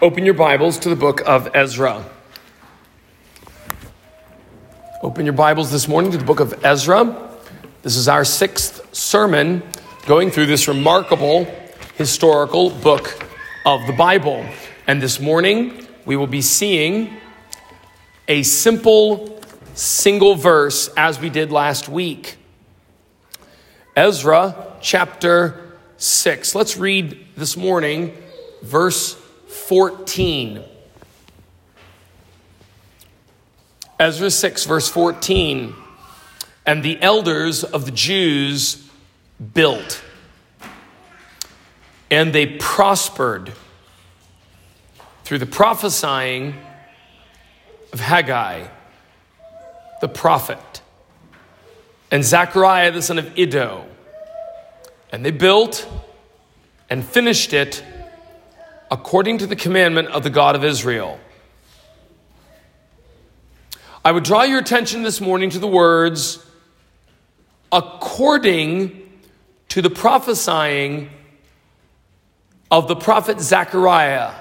Open your Bibles to the book of Ezra. Open your Bibles this morning to the book of Ezra. This is our sixth sermon going through this remarkable historical book of the Bible. And this morning we will be seeing a simple single verse as we did last week. Ezra chapter 6. Let's read this morning verse 14. Ezra 6, verse 14. And the elders of the Jews built, and they prospered through the prophesying of Haggai, the prophet, and Zechariah, the son of Iddo. And they built and finished it according to the commandment of the God of Israel. I would draw your attention this morning to the words, according to the prophesying of the prophet Zechariah.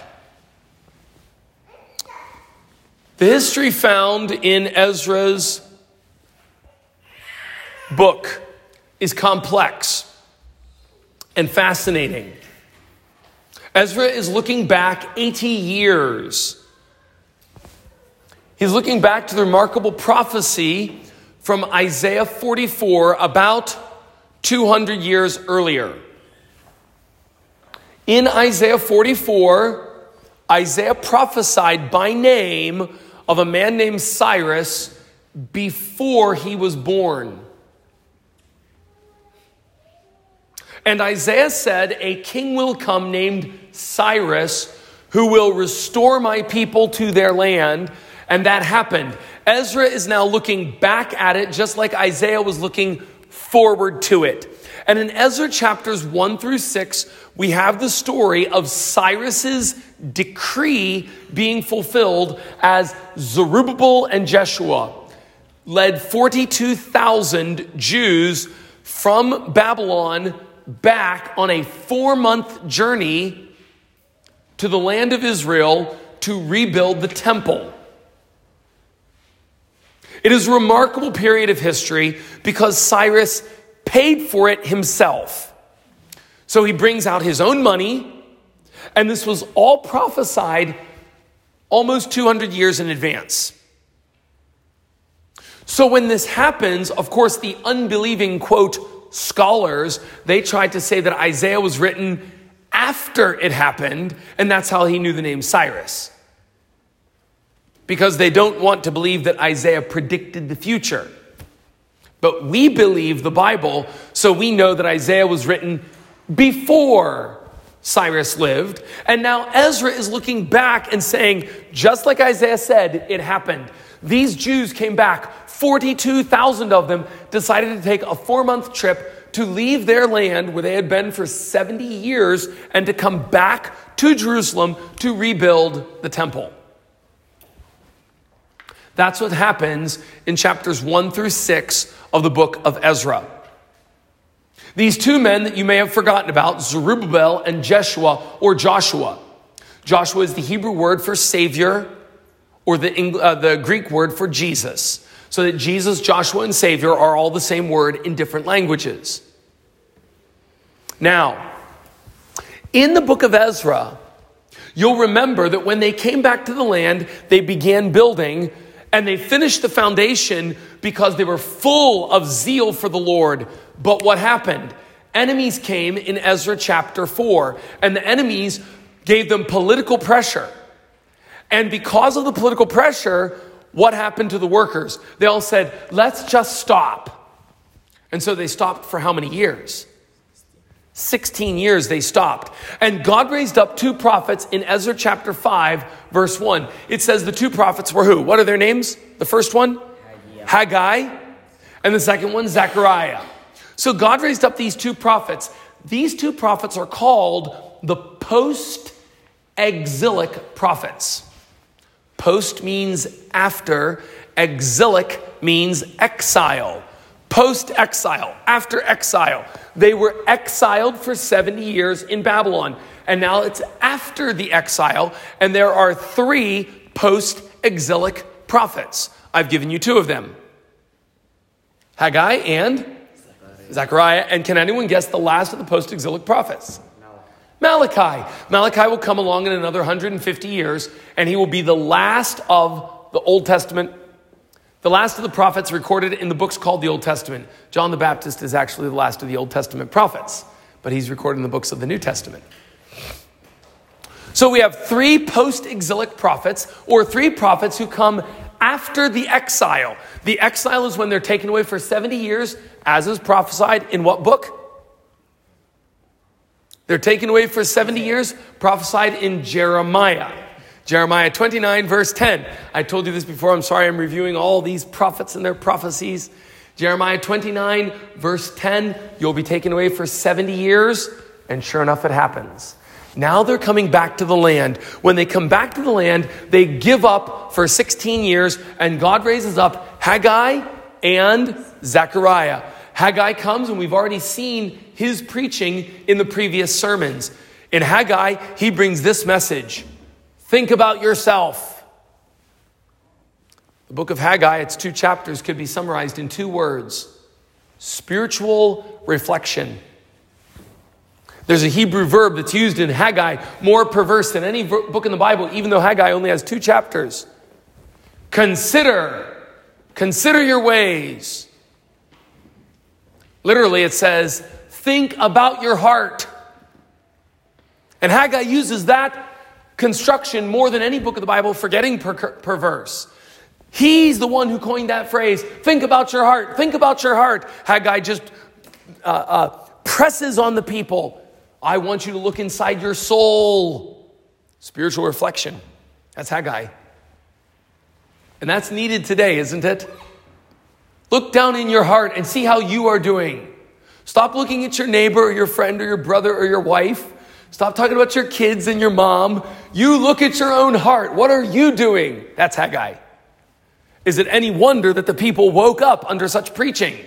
The history found in Ezra's book is complex and fascinating. Ezra is looking back 80 years. He's looking back to the remarkable prophecy from Isaiah 44 about 200 years earlier. In Isaiah 44, Isaiah prophesied by name of a man named Cyrus before he was born. And Isaiah said, A king will come named Cyrus who will restore my people to their land. And that happened. Ezra is now looking back at it just like Isaiah was looking forward to it. And in Ezra chapters 1 through 6, we have the story of Cyrus's decree being fulfilled as Zerubbabel and Jeshua led 42,000 Jews from Babylon back on a four month journey to the land of Israel to rebuild the temple. It is a remarkable period of history because Cyrus paid for it himself. So he brings out his own money, and this was all prophesied almost 200 years in advance. So when this happens, of course, the unbelieving quote, scholars, they tried to say that Isaiah was written after it happened, and that's how he knew the name Cyrus. Because they don't want to believe that Isaiah predicted the future. But we believe the Bible, so we know that Isaiah was written before Cyrus lived. And now Ezra is looking back and saying, just like Isaiah said, it happened. These Jews came back, 42,000 of them decided to take a four month trip to leave their land where they had been for 70 years and to come back to Jerusalem to rebuild the temple. That's what happens in chapters 1 through 6 of the book of Ezra. These two men that you may have forgotten about, Zerubbabel and Jeshua or Joshua. Joshua is the Hebrew word for Savior or the, uh, the Greek word for Jesus. So that Jesus, Joshua, and Savior are all the same word in different languages. Now, in the book of Ezra, you'll remember that when they came back to the land, they began building and they finished the foundation because they were full of zeal for the Lord. But what happened? Enemies came in Ezra chapter 4, and the enemies gave them political pressure. And because of the political pressure, what happened to the workers? They all said, let's just stop. And so they stopped for how many years? 16 years they stopped. And God raised up two prophets in Ezra chapter 5, verse 1. It says the two prophets were who? What are their names? The first one? Haggai. And the second one, Zechariah. So God raised up these two prophets. These two prophets are called the post exilic prophets. Post means after, exilic means exile. Post exile, after exile. They were exiled for 70 years in Babylon. and now it's after the exile, and there are three post exilic prophets. I've given you two of them Haggai and Zechariah. And can anyone guess the last of the post exilic prophets? Malachi. Malachi will come along in another 150 years, and he will be the last of the Old Testament, the last of the prophets recorded in the books called the Old Testament. John the Baptist is actually the last of the Old Testament prophets, but he's recorded in the books of the New Testament. So we have three post exilic prophets, or three prophets who come after the exile. The exile is when they're taken away for 70 years, as is prophesied in what book? They're taken away for 70 years, prophesied in Jeremiah. Jeremiah 29, verse 10. I told you this before. I'm sorry I'm reviewing all these prophets and their prophecies. Jeremiah 29, verse 10. You'll be taken away for 70 years. And sure enough, it happens. Now they're coming back to the land. When they come back to the land, they give up for 16 years, and God raises up Haggai and Zechariah. Haggai comes, and we've already seen his preaching in the previous sermons. In Haggai, he brings this message Think about yourself. The book of Haggai, its two chapters, could be summarized in two words spiritual reflection. There's a Hebrew verb that's used in Haggai, more perverse than any book in the Bible, even though Haggai only has two chapters. Consider, consider your ways. Literally, it says, think about your heart. And Haggai uses that construction more than any book of the Bible for getting per- perverse. He's the one who coined that phrase think about your heart, think about your heart. Haggai just uh, uh, presses on the people. I want you to look inside your soul. Spiritual reflection. That's Haggai. And that's needed today, isn't it? Look down in your heart and see how you are doing. Stop looking at your neighbor or your friend or your brother or your wife Stop talking about your kids and your mom. You look at your own heart. What are you doing? That's Haggai. Is it any wonder that the people woke up under such preaching?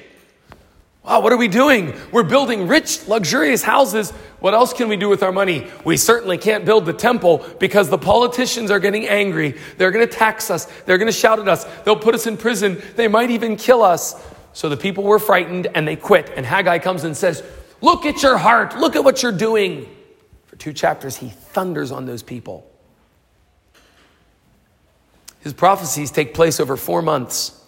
Wow, what are we doing? We're building rich, luxurious houses. What else can we do with our money? We certainly can't build the temple because the politicians are getting angry. They're going to tax us. They're going to shout at us. They'll put us in prison. They might even kill us. So the people were frightened and they quit. And Haggai comes and says, Look at your heart. Look at what you're doing For two chapters, he thunders on those people. His prophecies take place over four months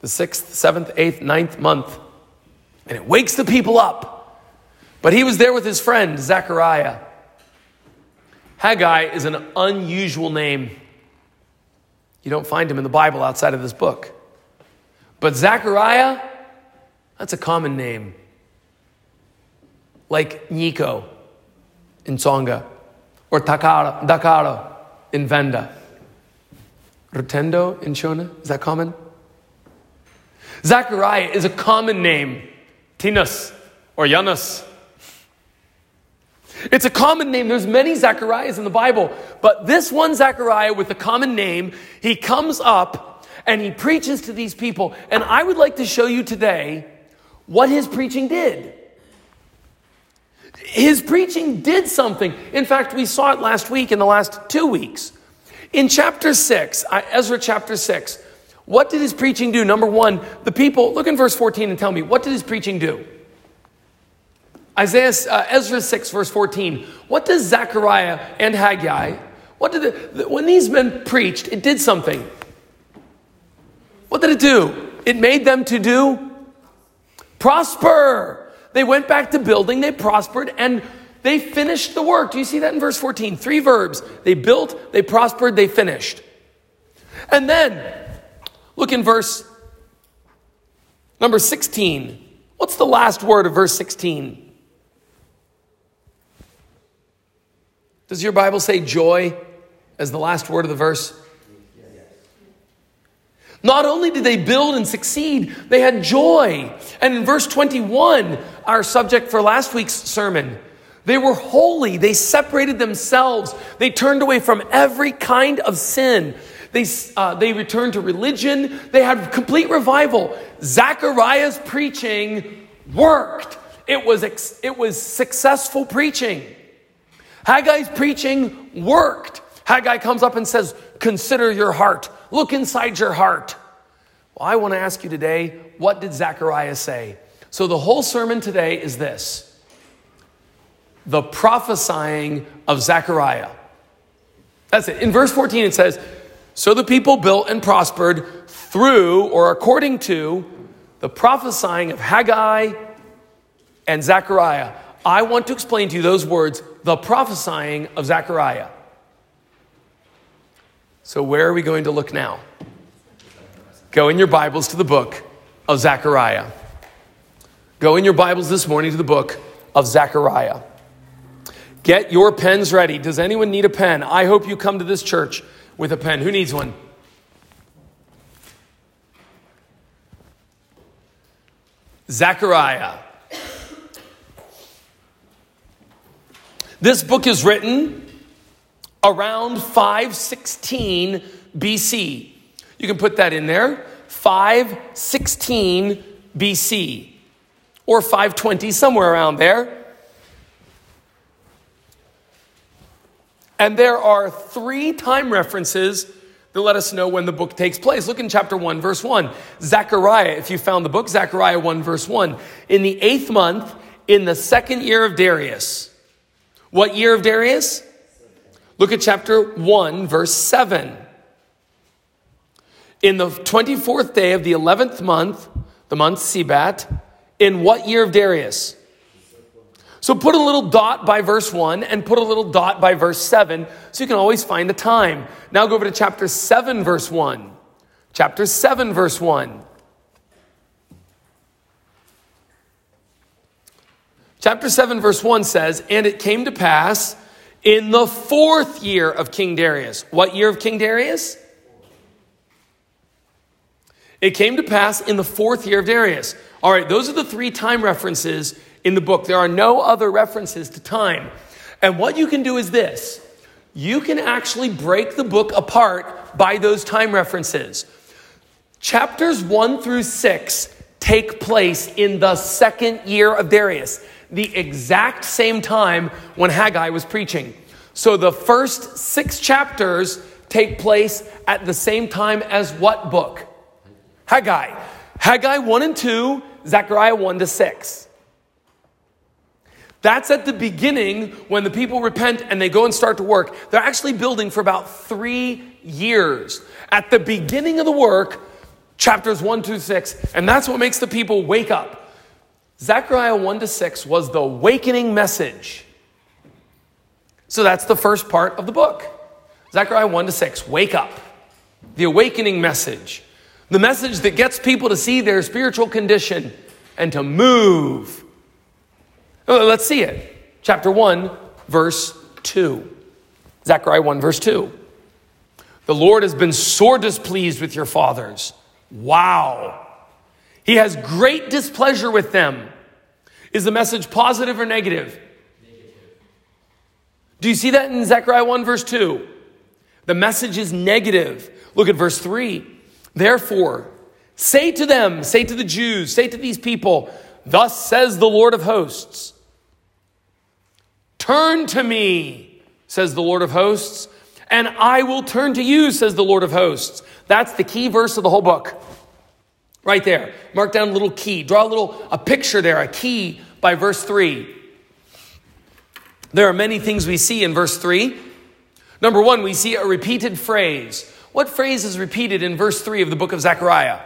the sixth, seventh, eighth, ninth month. And it wakes the people up. But he was there with his friend, Zechariah. Haggai is an unusual name. You don't find him in the Bible outside of this book. But Zechariah, that's a common name. Like Nico in Tsonga, or Takara, Dakara in Venda. Rutendo in Shona, is that common? Zachariah is a common name, Tinus or Janus. It's a common name. There's many Zacharias in the Bible, but this one Zachariah with a common name, he comes up and he preaches to these people. And I would like to show you today what his preaching did. His preaching did something. In fact, we saw it last week in the last two weeks. In chapter 6, uh, Ezra chapter 6, what did his preaching do? Number one, the people, look in verse 14 and tell me, what did his preaching do? Isaiah, uh, Ezra 6, verse 14. What does Zechariah and Haggai, what did the, when these men preached, it did something. What did it do? It made them to do prosper. They went back to building, they prospered, and they finished the work. Do you see that in verse 14? Three verbs. They built, they prospered, they finished. And then, look in verse number 16. What's the last word of verse 16? Does your Bible say joy as the last word of the verse? Not only did they build and succeed, they had joy. And in verse 21, our subject for last week's sermon, they were holy. They separated themselves. They turned away from every kind of sin. They, uh, they returned to religion. They had complete revival. Zechariah's preaching worked. It was, ex- it was successful preaching. Haggai's preaching worked. Haggai comes up and says, Consider your heart, look inside your heart. Well, I want to ask you today, what did Zechariah say? So the whole sermon today is this the prophesying of Zechariah. That's it. In verse 14, it says, So the people built and prospered through or according to the prophesying of Haggai and Zechariah. I want to explain to you those words, the prophesying of Zechariah. So, where are we going to look now? Go in your Bibles to the book of Zechariah. Go in your Bibles this morning to the book of Zechariah. Get your pens ready. Does anyone need a pen? I hope you come to this church with a pen. Who needs one? Zechariah. This book is written around 516 BC. You can put that in there. 516 BC or 520, somewhere around there. And there are three time references that let us know when the book takes place. Look in chapter 1, verse 1. Zechariah, if you found the book, Zechariah 1, verse 1. In the eighth month, in the second year of Darius. What year of Darius? Look at chapter 1, verse 7. In the 24th day of the 11th month, the month Shebat, in what year of Darius? So put a little dot by verse 1 and put a little dot by verse 7 so you can always find the time. Now go over to chapter 7, verse 1. Chapter 7, verse 1. Chapter 7, verse 1 says, And it came to pass in the fourth year of King Darius. What year of King Darius? It came to pass in the fourth year of Darius. All right, those are the three time references in the book. There are no other references to time. And what you can do is this you can actually break the book apart by those time references. Chapters 1 through 6 take place in the second year of Darius, the exact same time when Haggai was preaching. So the first six chapters take place at the same time as what book? Haggai. Haggai 1 and 2, Zechariah 1 to 6. That's at the beginning when the people repent and they go and start to work. They're actually building for about three years. At the beginning of the work, chapters 1 to 6, and that's what makes the people wake up. Zechariah 1 to 6 was the awakening message. So that's the first part of the book. Zechariah 1 to 6, wake up. The awakening message. The message that gets people to see their spiritual condition and to move Oh, let's see it. Chapter 1, verse 2. Zechariah 1, verse 2. The Lord has been sore displeased with your fathers. Wow. He has great displeasure with them. Is the message positive or negative? negative? Do you see that in Zechariah 1, verse 2? The message is negative. Look at verse 3. Therefore, say to them, say to the Jews, say to these people, Thus says the Lord of hosts Turn to me, says the Lord of hosts, and I will turn to you, says the Lord of hosts. That's the key verse of the whole book. Right there. Mark down a little key. Draw a little a picture there, a key by verse 3. There are many things we see in verse 3. Number 1, we see a repeated phrase. What phrase is repeated in verse 3 of the book of Zechariah?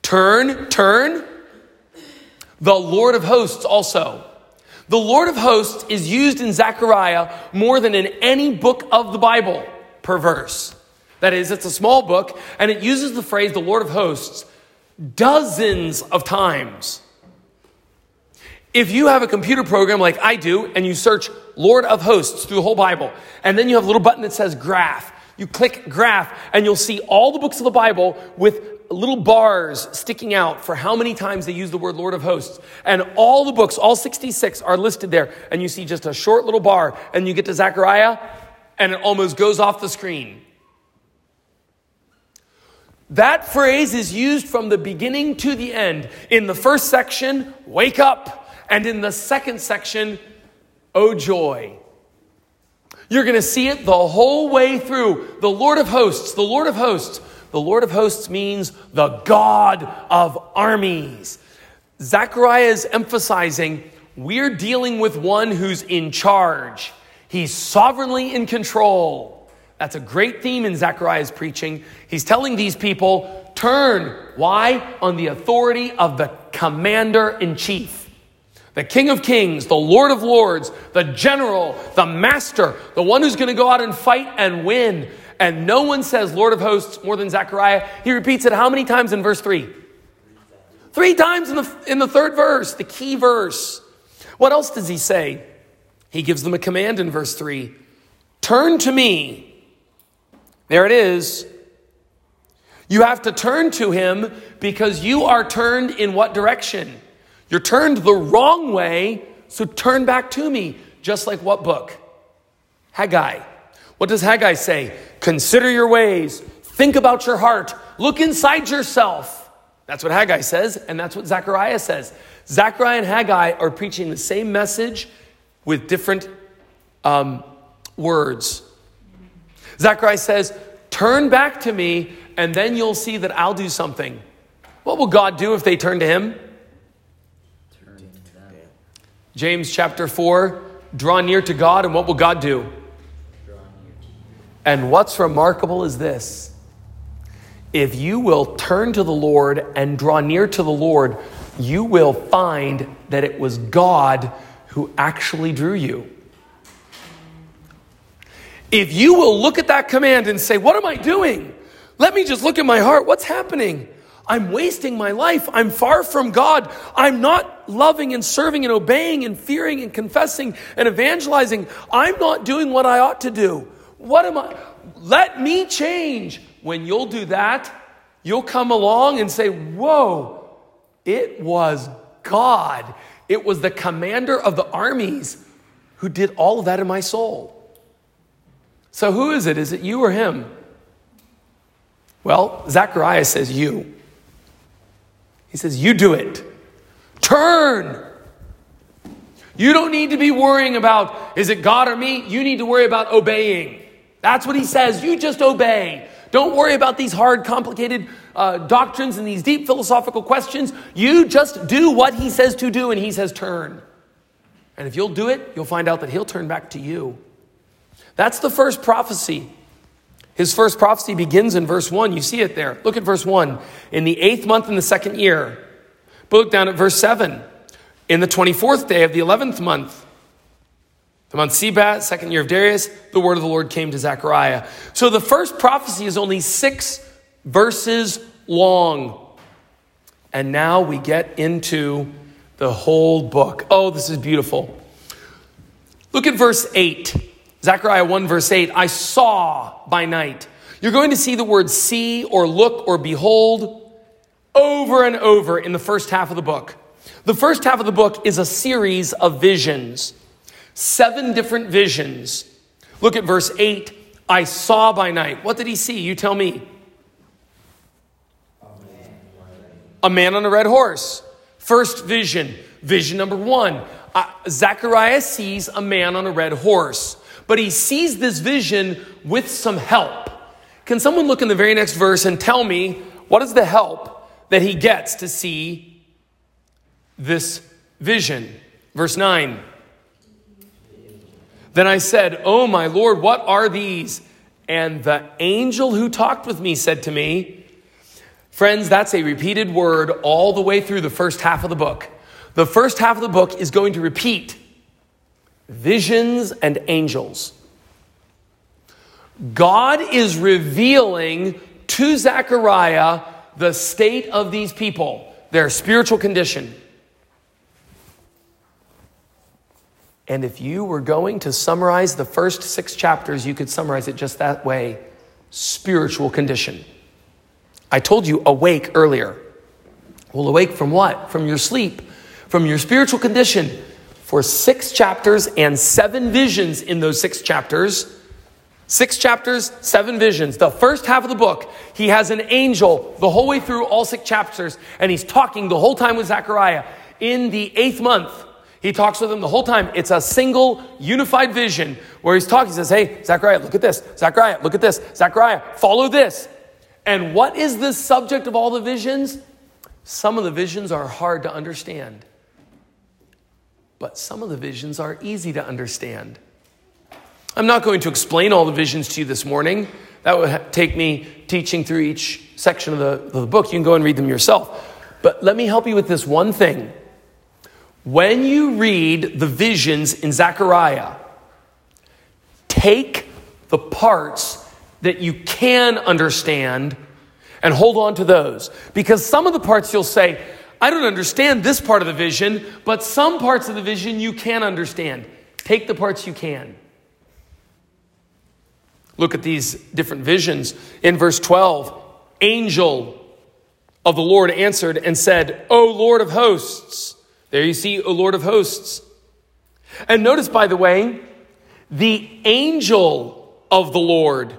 Turn, turn. The Lord of hosts also. The Lord of hosts is used in Zechariah more than in any book of the Bible per verse. That is, it's a small book and it uses the phrase the Lord of hosts dozens of times. If you have a computer program like I do and you search Lord of hosts through the whole Bible, and then you have a little button that says graph, you click graph and you'll see all the books of the Bible with little bars sticking out for how many times they use the word Lord of hosts. And all the books, all 66 are listed there. And you see just a short little bar and you get to Zechariah and it almost goes off the screen. That phrase is used from the beginning to the end. In the first section, wake up. And in the second section, oh joy. You're going to see it the whole way through. The Lord of hosts, the Lord of hosts. The Lord of hosts means the God of armies. Zechariah is emphasizing we're dealing with one who's in charge. He's sovereignly in control. That's a great theme in Zechariah's preaching. He's telling these people, turn. Why? On the authority of the commander in chief the King of Kings, the Lord of Lords, the General, the Master, the one who's going to go out and fight and win. And no one says Lord of Hosts more than Zechariah. He repeats it how many times in verse 3? Three times in the, in the third verse, the key verse. What else does he say? He gives them a command in verse 3 Turn to me. There it is. You have to turn to him because you are turned in what direction? You're turned the wrong way, so turn back to me. Just like what book? Haggai. What does Haggai say? Consider your ways, think about your heart, look inside yourself. That's what Haggai says, and that's what Zechariah says. Zechariah and Haggai are preaching the same message with different um, words. Zechariah says, Turn back to me, and then you'll see that I'll do something. What will God do if they turn to Him? James chapter 4 draw near to God, and what will God do? And what's remarkable is this if you will turn to the Lord and draw near to the Lord, you will find that it was God who actually drew you. If you will look at that command and say, What am I doing? Let me just look at my heart. What's happening? I'm wasting my life. I'm far from God. I'm not loving and serving and obeying and fearing and confessing and evangelizing. I'm not doing what I ought to do. What am I? Let me change. When you'll do that, you'll come along and say, Whoa, it was God. It was the commander of the armies who did all of that in my soul. So, who is it? Is it you or him? Well, Zechariah says, You. He says, You do it. Turn. You don't need to be worrying about, is it God or me? You need to worry about obeying. That's what he says. You just obey. Don't worry about these hard, complicated uh, doctrines and these deep philosophical questions. You just do what he says to do, and he says turn. And if you'll do it, you'll find out that he'll turn back to you. That's the first prophecy his first prophecy begins in verse 1. You see it there. Look at verse 1. In the eighth month in the second year. But look down at verse 7. In the 24th day of the 11th month, the month Sebat, second year of Darius, the word of the Lord came to Zechariah. So the first prophecy is only six verses long. And now we get into the whole book. Oh, this is beautiful. Look at verse 8. Zechariah 1, verse 8 I saw by night. You're going to see the word see or look or behold over and over in the first half of the book. The first half of the book is a series of visions, seven different visions. Look at verse 8 I saw by night. What did he see? You tell me. A man on a red horse. First vision. Vision number one. Uh, Zechariah sees a man on a red horse but he sees this vision with some help. Can someone look in the very next verse and tell me what is the help that he gets to see this vision? Verse 9. Then I said, Oh, my Lord, what are these? And the angel who talked with me said to me, Friends, that's a repeated word all the way through the first half of the book. The first half of the book is going to repeat visions and angels. God is revealing to Zechariah the state of these people, their spiritual condition. And if you were going to summarize the first six chapters, you could summarize it just that way spiritual condition. I told you awake earlier. Well, awake from what? From your sleep, from your spiritual condition for six chapters and seven visions in those six chapters. Six chapters, seven visions. The first half of the book, he has an angel the whole way through all six chapters, and he's talking the whole time with Zechariah. In the eighth month, He talks with them the whole time. It's a single, unified vision where he's talking. He says, Hey, Zechariah, look at this. Zechariah, look at this. Zechariah, follow this. And what is the subject of all the visions? Some of the visions are hard to understand, but some of the visions are easy to understand. I'm not going to explain all the visions to you this morning. That would take me teaching through each section of the, of the book. You can go and read them yourself. But let me help you with this one thing. When you read the visions in Zechariah, take the parts that you can understand and hold on to those. Because some of the parts you'll say, I don't understand this part of the vision, but some parts of the vision you can understand. Take the parts you can. Look at these different visions. In verse 12, angel of the Lord answered and said, O Lord of hosts. There you see, O Lord of hosts. And notice, by the way, the angel of the Lord.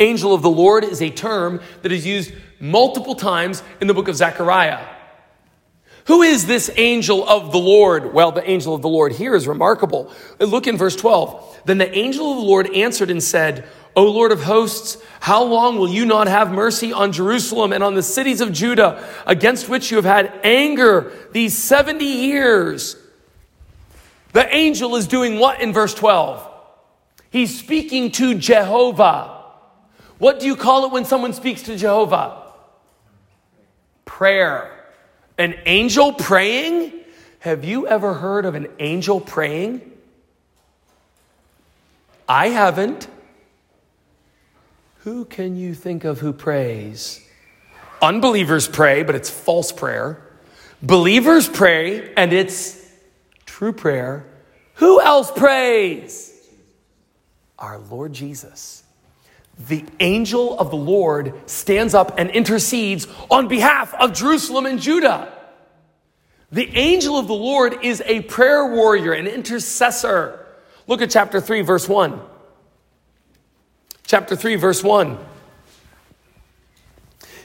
Angel of the Lord is a term that is used multiple times in the book of Zechariah. Who is this angel of the Lord? Well, the angel of the Lord here is remarkable. Look in verse 12. Then the angel of the Lord answered and said, O Lord of hosts, how long will you not have mercy on Jerusalem and on the cities of Judah against which you have had anger these 70 years? The angel is doing what in verse 12? He's speaking to Jehovah. What do you call it when someone speaks to Jehovah? Prayer. An angel praying? Have you ever heard of an angel praying? I haven't. Who can you think of who prays? Unbelievers pray, but it's false prayer. Believers pray, and it's true prayer. Who else prays? Our Lord Jesus. The angel of the Lord stands up and intercedes on behalf of Jerusalem and Judah. The angel of the Lord is a prayer warrior, an intercessor. Look at chapter 3, verse 1 chapter 3, verse 1.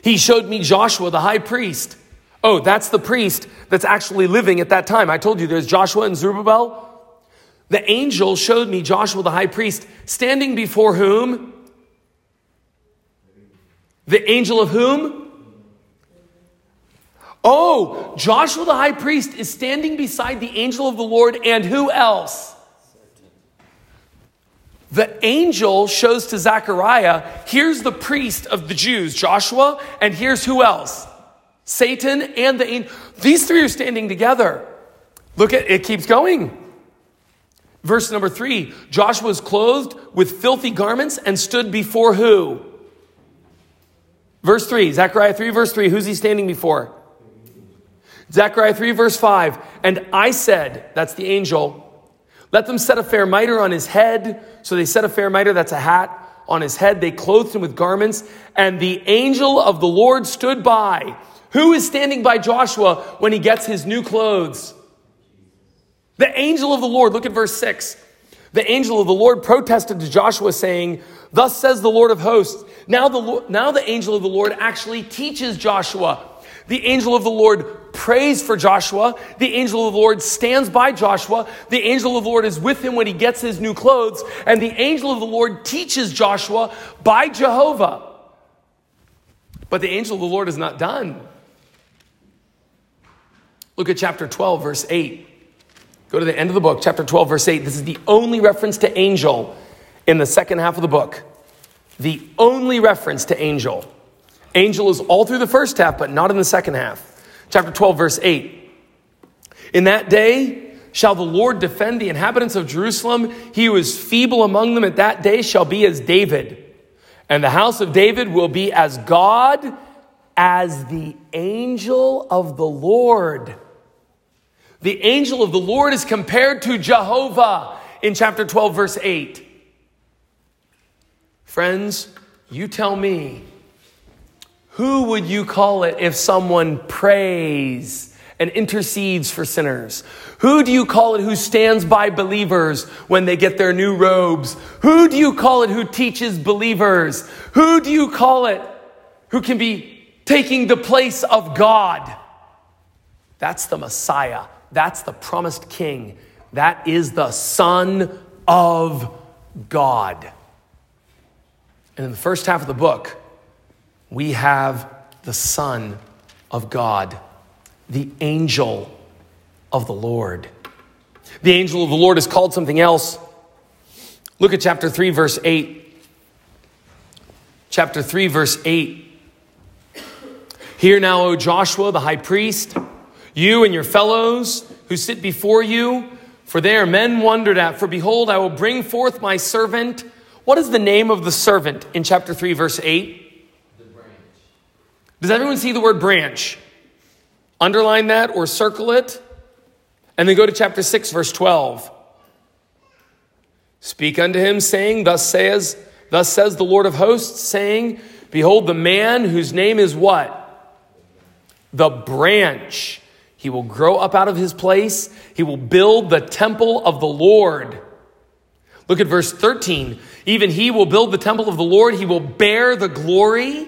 He showed me Joshua, the high priest. Oh, that's the priest that's actually living at that time. I told you there's Joshua and Zerubbabel. The angel showed me Joshua, the high priest, standing before whom? The angel of whom? Oh, Joshua the high priest is standing beside the angel of the Lord, and who else? The angel shows to Zechariah, here's the priest of the Jews, Joshua, and here's who else? Satan and the angel. These three are standing together. Look at it keeps going. Verse number three Joshua was clothed with filthy garments and stood before who? Verse 3, Zechariah 3, verse 3, who's he standing before? Zechariah 3, verse 5, and I said, that's the angel, let them set a fair mitre on his head. So they set a fair mitre, that's a hat, on his head. They clothed him with garments. And the angel of the Lord stood by. Who is standing by Joshua when he gets his new clothes? The angel of the Lord. Look at verse 6. The angel of the Lord protested to Joshua, saying, Thus says the Lord of hosts. Now the, now the angel of the Lord actually teaches Joshua. The angel of the Lord prays for Joshua. The angel of the Lord stands by Joshua. The angel of the Lord is with him when he gets his new clothes. And the angel of the Lord teaches Joshua by Jehovah. But the angel of the Lord is not done. Look at chapter 12, verse 8. Go to the end of the book, chapter 12, verse 8. This is the only reference to angel in the second half of the book. The only reference to angel. Angel is all through the first half, but not in the second half chapter 12, verse 8. In that day shall the Lord defend the inhabitants of Jerusalem. He who is feeble among them at that day shall be as David. And the house of David will be as God as the angel of the Lord. The angel of the Lord is compared to Jehovah in chapter 12, verse 8. Friends, you tell me who would you call it if someone prays and intercedes for sinners? Who do you call it who stands by believers when they get their new robes? Who do you call it who teaches believers? Who do you call it who can be taking the place of God? That's the Messiah. That's the promised king. That is the Son of God. And in the first half of the book, we have the Son of God, the angel of the Lord. The angel of the Lord is called something else. Look at chapter 3, verse 8. Chapter 3, verse 8. Hear now, O Joshua, the high priest, you and your fellows who sit before you, for they are men wondered at. For behold, I will bring forth my servant. What is the name of the servant in chapter 3, verse 8? Does everyone see the word branch? Underline that or circle it. And then go to chapter 6, verse 12. Speak unto him, saying, Thus says, thus says the Lord of hosts, saying, Behold, the man whose name is what? the branch. He will grow up out of his place. He will build the temple of the Lord. Look at verse 13. Even he will build the temple of the Lord. He will bear the glory.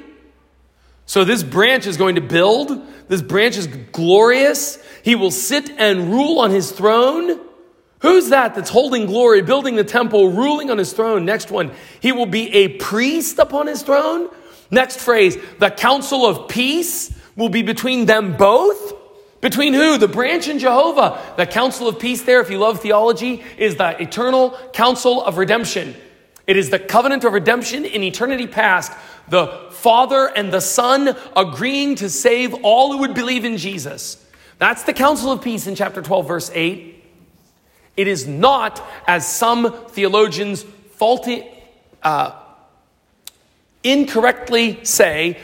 So this branch is going to build. This branch is glorious. He will sit and rule on his throne. Who's that that's holding glory, building the temple, ruling on his throne? Next one. He will be a priest upon his throne. Next phrase, the counsel of peace will be between them both. Between who? The branch and Jehovah. The counsel of peace, there, if you love theology, is the eternal counsel of redemption. It is the covenant of redemption in eternity past. The Father and the Son agreeing to save all who would believe in Jesus. That's the counsel of peace in chapter 12, verse 8. It is not, as some theologians faulty, uh, incorrectly say,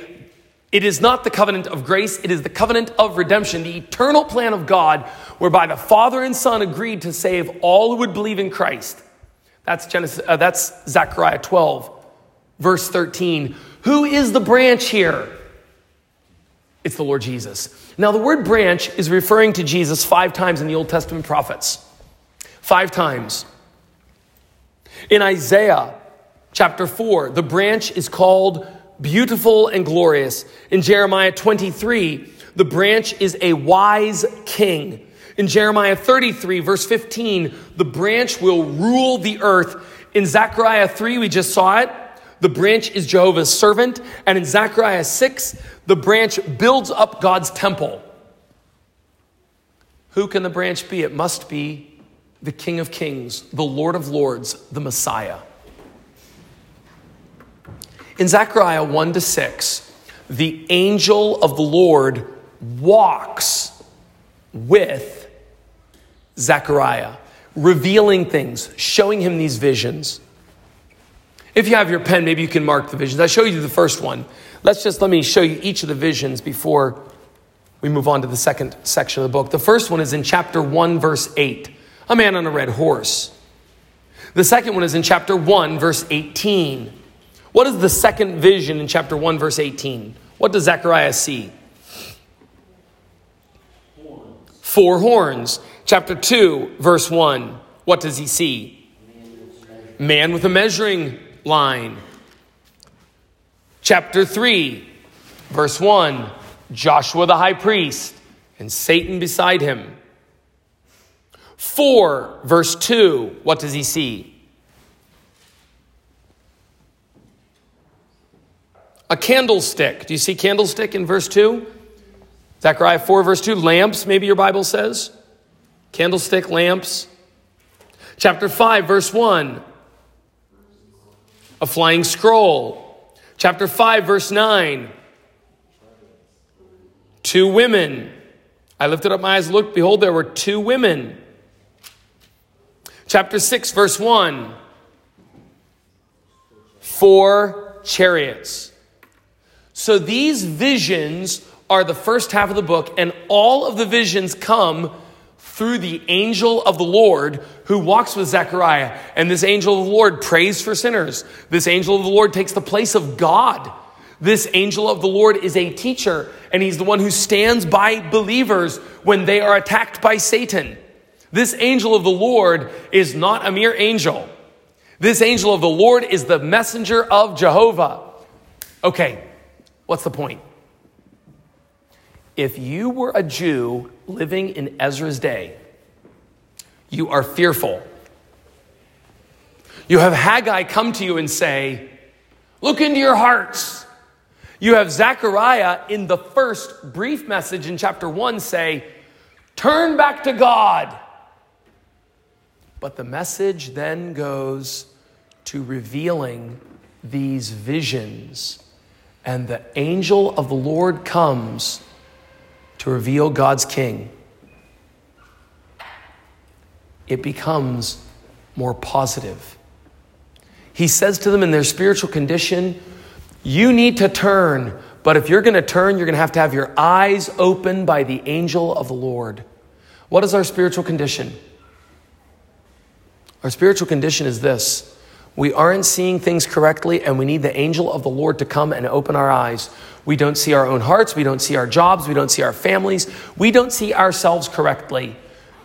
it is not the covenant of grace, it is the covenant of redemption, the eternal plan of God, whereby the Father and Son agreed to save all who would believe in Christ. That's, Genesis, uh, that's Zechariah 12, verse 13. Who is the branch here? It's the Lord Jesus. Now, the word branch is referring to Jesus five times in the Old Testament prophets. Five times. In Isaiah chapter 4, the branch is called beautiful and glorious. In Jeremiah 23, the branch is a wise king. In Jeremiah 33, verse 15, the branch will rule the earth. In Zechariah 3, we just saw it. The branch is Jehovah's servant. And in Zechariah 6, the branch builds up God's temple. Who can the branch be? It must be the King of Kings, the Lord of Lords, the Messiah. In Zechariah 1 to 6, the angel of the Lord walks with Zechariah, revealing things, showing him these visions. If you have your pen, maybe you can mark the visions. I show you the first one. Let's just let me show you each of the visions before we move on to the second section of the book. The first one is in chapter 1, verse 8, a man on a red horse. The second one is in chapter 1, verse 18. What is the second vision in chapter 1, verse 18? What does Zechariah see? Horns. Four horns. Chapter 2, verse 1. What does he see? Man with a measuring line. Chapter 3, verse 1. Joshua the high priest and Satan beside him. 4, verse 2. What does he see? a candlestick. Do you see candlestick in verse 2? Zechariah 4, verse 2. Lamps, maybe your Bible says. Candlestick, lamps. Chapter 5, verse 1. A flying scroll. Chapter 5, verse 9. Two women. I lifted up my eyes, looked, behold, there were two women. Chapter 6, verse 1. Four chariots. So these visions are the first half of the book, and all of the visions come through the angel of the Lord who walks with Zechariah. And this angel of the Lord prays for sinners. This angel of the Lord takes the place of God. This angel of the Lord is a teacher, and he's the one who stands by believers when they are attacked by Satan. This angel of the Lord is not a mere angel. This angel of the Lord is the messenger of Jehovah. Okay, What's the point? If you were a Jew living in Ezra's day, you are fearful. You have Haggai come to you and say, Look into your hearts. You have Zechariah in the first brief message in chapter 1 say, Turn back to God. But the message then goes to revealing these visions. And the angel of the Lord comes to reveal God's king. It becomes more positive. He says to them in their spiritual condition, You need to turn, but if you're going to turn, you're going to have to have your eyes opened by the angel of the Lord. What is our spiritual condition? Our spiritual condition is this we aren't seeing things correctly, and we need the angel of the Lord to come and open our eyes. We don't see our own hearts, we don't see our jobs, we don't see our families, we don't see ourselves correctly.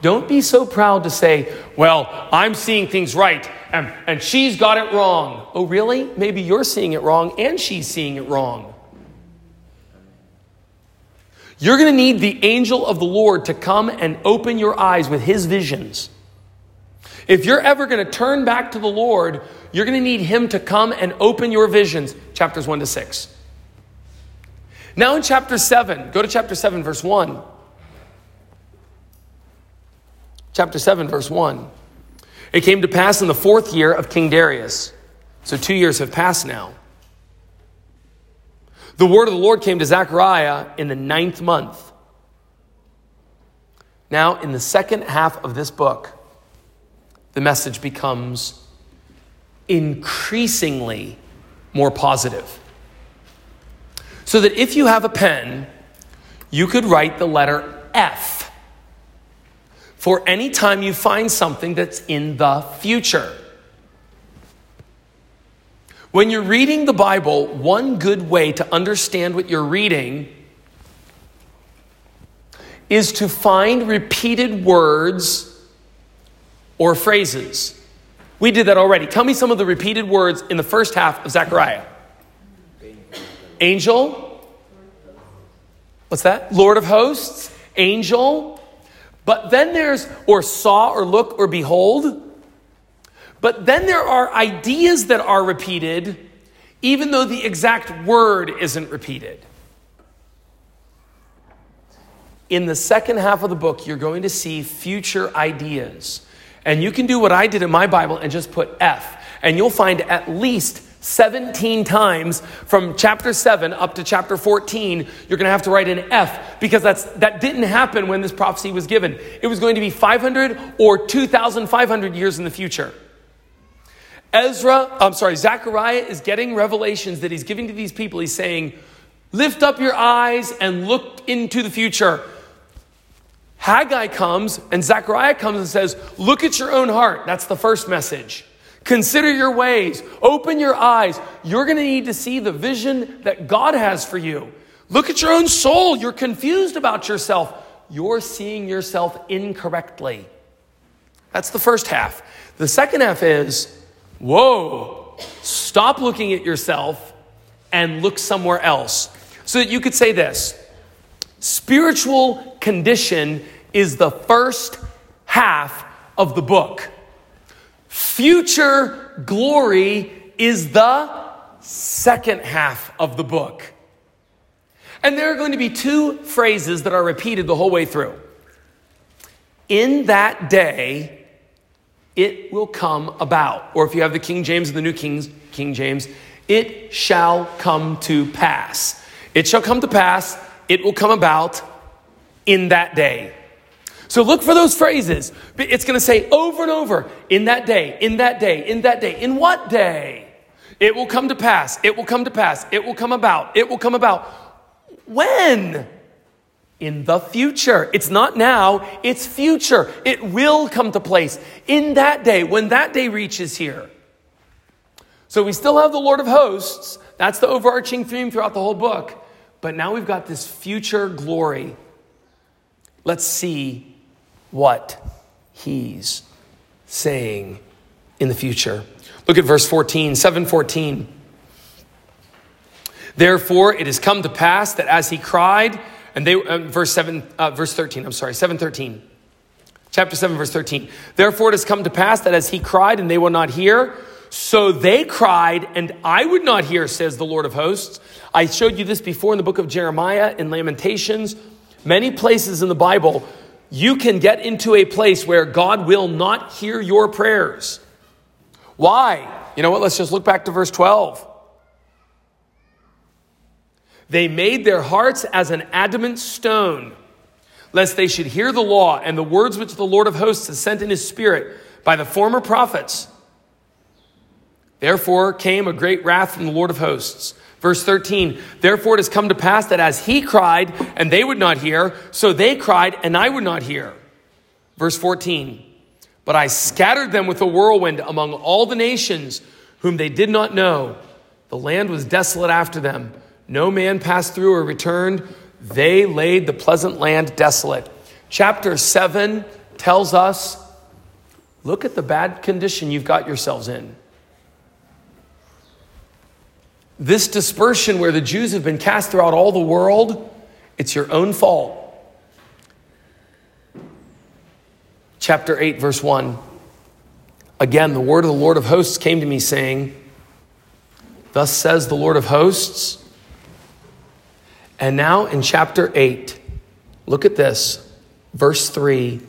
Don't be so proud to say, Well, I'm seeing things right, and, and she's got it wrong. Oh, really? Maybe you're seeing it wrong, and she's seeing it wrong. You're going to need the angel of the Lord to come and open your eyes with his visions. If you're ever going to turn back to the Lord, you're going to need Him to come and open your visions. Chapters 1 to 6. Now in chapter 7, go to chapter 7, verse 1. Chapter 7, verse 1. It came to pass in the fourth year of King Darius. So two years have passed now. The word of the Lord came to Zechariah in the ninth month. Now, in the second half of this book, the message becomes increasingly more positive. So that if you have a pen, you could write the letter F for any time you find something that's in the future. When you're reading the Bible, one good way to understand what you're reading is to find repeated words or phrases. We did that already. Tell me some of the repeated words in the first half of Zechariah. Angel. What's that? Lord of hosts. Angel. But then there's, or saw, or look, or behold. But then there are ideas that are repeated, even though the exact word isn't repeated. In the second half of the book, you're going to see future ideas. And you can do what I did in my Bible and just put F. And you'll find at least 17 times from chapter 7 up to chapter 14, you're going to have to write an F because that's, that didn't happen when this prophecy was given. It was going to be 500 or 2,500 years in the future. Ezra, I'm sorry, Zechariah is getting revelations that he's giving to these people. He's saying, Lift up your eyes and look into the future. Haggai comes and Zechariah comes and says, Look at your own heart. That's the first message. Consider your ways. Open your eyes. You're going to need to see the vision that God has for you. Look at your own soul. You're confused about yourself. You're seeing yourself incorrectly. That's the first half. The second half is whoa, stop looking at yourself and look somewhere else. So that you could say this spiritual condition is the first half of the book. Future glory is the second half of the book. And there are going to be two phrases that are repeated the whole way through. In that day, it will come about. Or if you have the King James and the New King, King James, it shall come to pass. It shall come to pass, it will come about in that day. So look for those phrases. It's going to say over and over in that day, in that day, in that day. In what day? It will come to pass. It will come to pass. It will come about. It will come about. When? In the future. It's not now, it's future. It will come to place in that day, when that day reaches here. So we still have the Lord of hosts. That's the overarching theme throughout the whole book. But now we've got this future glory. Let's see what he's saying in the future. Look at verse 14, 714. Therefore, it has come to pass that as he cried and they, uh, verse 7, uh, verse 13, I'm sorry, 713. Chapter 7, verse 13. Therefore it has come to pass that as he cried and they will not hear, so they cried and I would not hear, says the Lord of hosts. I showed you this before in the book of Jeremiah, in Lamentations, many places in the Bible. You can get into a place where God will not hear your prayers. Why? You know what? Let's just look back to verse 12. They made their hearts as an adamant stone, lest they should hear the law and the words which the Lord of hosts has sent in his spirit by the former prophets. Therefore came a great wrath from the Lord of hosts. Verse 13, therefore it has come to pass that as he cried and they would not hear, so they cried and I would not hear. Verse 14, but I scattered them with a whirlwind among all the nations whom they did not know. The land was desolate after them. No man passed through or returned. They laid the pleasant land desolate. Chapter 7 tells us look at the bad condition you've got yourselves in. This dispersion where the Jews have been cast throughout all the world, it's your own fault. Chapter 8, verse 1. Again, the word of the Lord of hosts came to me, saying, Thus says the Lord of hosts, and now in chapter 8, look at this, verse 3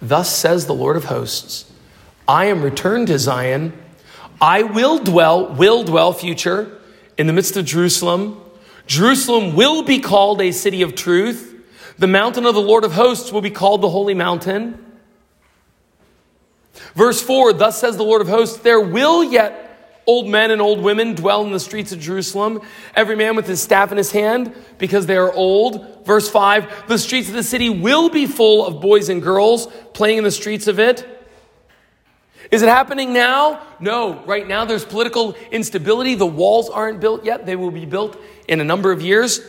Thus says the Lord of hosts, I am returned to Zion. I will dwell, will dwell, future, in the midst of Jerusalem. Jerusalem will be called a city of truth. The mountain of the Lord of hosts will be called the holy mountain. Verse 4 Thus says the Lord of hosts, there will yet Old men and old women dwell in the streets of Jerusalem, every man with his staff in his hand, because they are old. Verse 5 The streets of the city will be full of boys and girls playing in the streets of it. Is it happening now? No. Right now, there's political instability. The walls aren't built yet. They will be built in a number of years.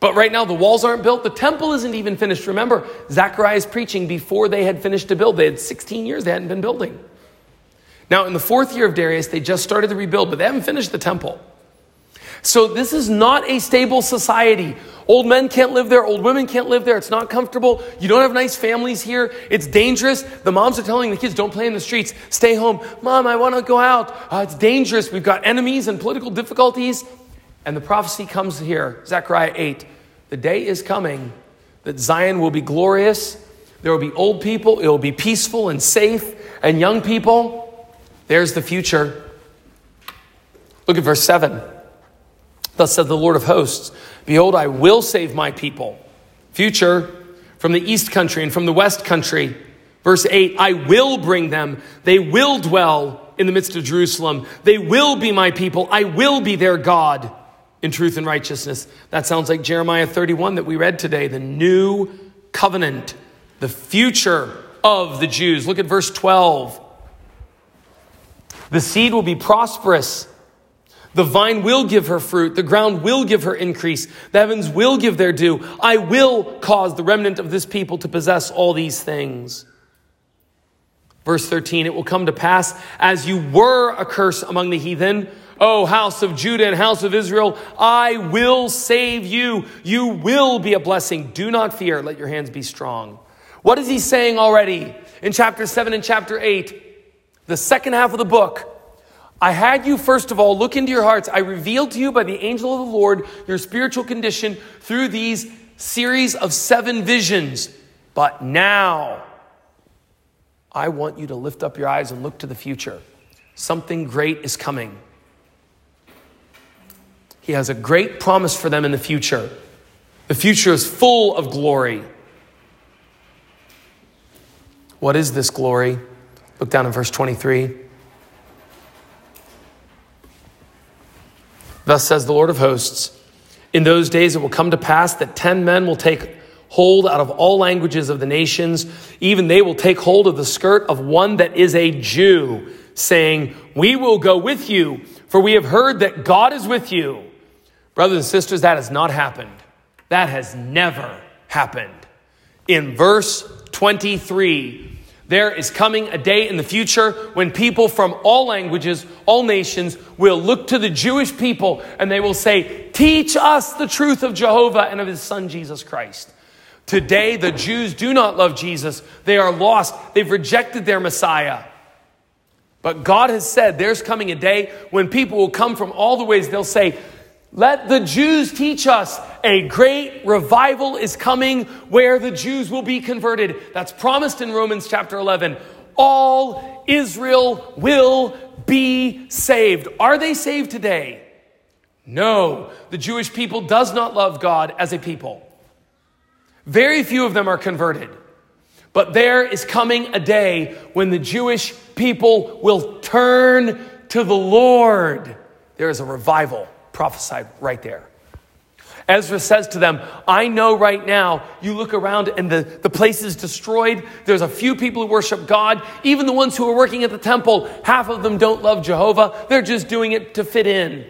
But right now, the walls aren't built. The temple isn't even finished. Remember, Zechariah is preaching before they had finished to build. They had 16 years they hadn't been building. Now, in the fourth year of Darius, they just started to rebuild, but they haven't finished the temple. So, this is not a stable society. Old men can't live there, old women can't live there. It's not comfortable. You don't have nice families here. It's dangerous. The moms are telling the kids, don't play in the streets, stay home. Mom, I want to go out. Uh, it's dangerous. We've got enemies and political difficulties. And the prophecy comes here Zechariah 8. The day is coming that Zion will be glorious. There will be old people. It will be peaceful and safe. And young people, there's the future. Look at verse 7. Thus said the Lord of hosts Behold, I will save my people. Future from the east country and from the west country. Verse 8 I will bring them. They will dwell in the midst of Jerusalem. They will be my people. I will be their God in truth and righteousness. That sounds like Jeremiah 31 that we read today, the new covenant, the future of the Jews. Look at verse 12. The seed will be prosperous. The vine will give her fruit. The ground will give her increase. The heavens will give their due. I will cause the remnant of this people to possess all these things. Verse 13, it will come to pass as you were a curse among the heathen. O house of Judah and house of Israel, I will save you. You will be a blessing. Do not fear. Let your hands be strong. What is he saying already in chapter 7 and chapter 8? the second half of the book, I had you, first of all, look into your hearts. I revealed to you by the angel of the Lord your spiritual condition through these series of seven visions. But now, I want you to lift up your eyes and look to the future. Something great is coming. He has a great promise for them in the future. The future is full of glory. What is this glory? Look down in verse 23. Thus says the Lord of hosts In those days it will come to pass that ten men will take hold out of all languages of the nations, even they will take hold of the skirt of one that is a Jew, saying, We will go with you, for we have heard that God is with you. Brothers and sisters, that has not happened. That has never happened. In verse 23, There is coming a day in the future when people from all languages, all nations will look to the Jewish people and they will say, Teach us the truth of Jehovah and of his son Jesus Christ. Today, the Jews do not love Jesus. They are lost. They've rejected their Messiah. But God has said there's coming a day when people will come from all the ways. They'll say, let the Jews teach us. A great revival is coming where the Jews will be converted. That's promised in Romans chapter 11. All Israel will be saved. Are they saved today? No. The Jewish people does not love God as a people. Very few of them are converted. But there is coming a day when the Jewish people will turn to the Lord. There is a revival prophesied right there. Ezra says to them, I know right now, you look around and the, the place is destroyed. There's a few people who worship God. Even the ones who are working at the temple, half of them don't love Jehovah. They're just doing it to fit in.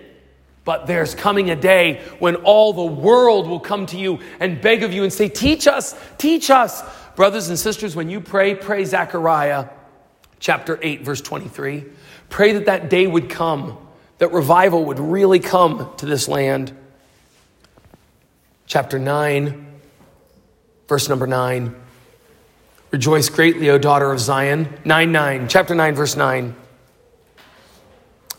But there's coming a day when all the world will come to you and beg of you and say, Teach us, teach us. Brothers and sisters, when you pray, pray Zechariah chapter 8, verse 23. Pray that that day would come that revival would really come to this land. Chapter 9, verse number 9. Rejoice greatly, O daughter of Zion. 9 9. Chapter 9, verse 9.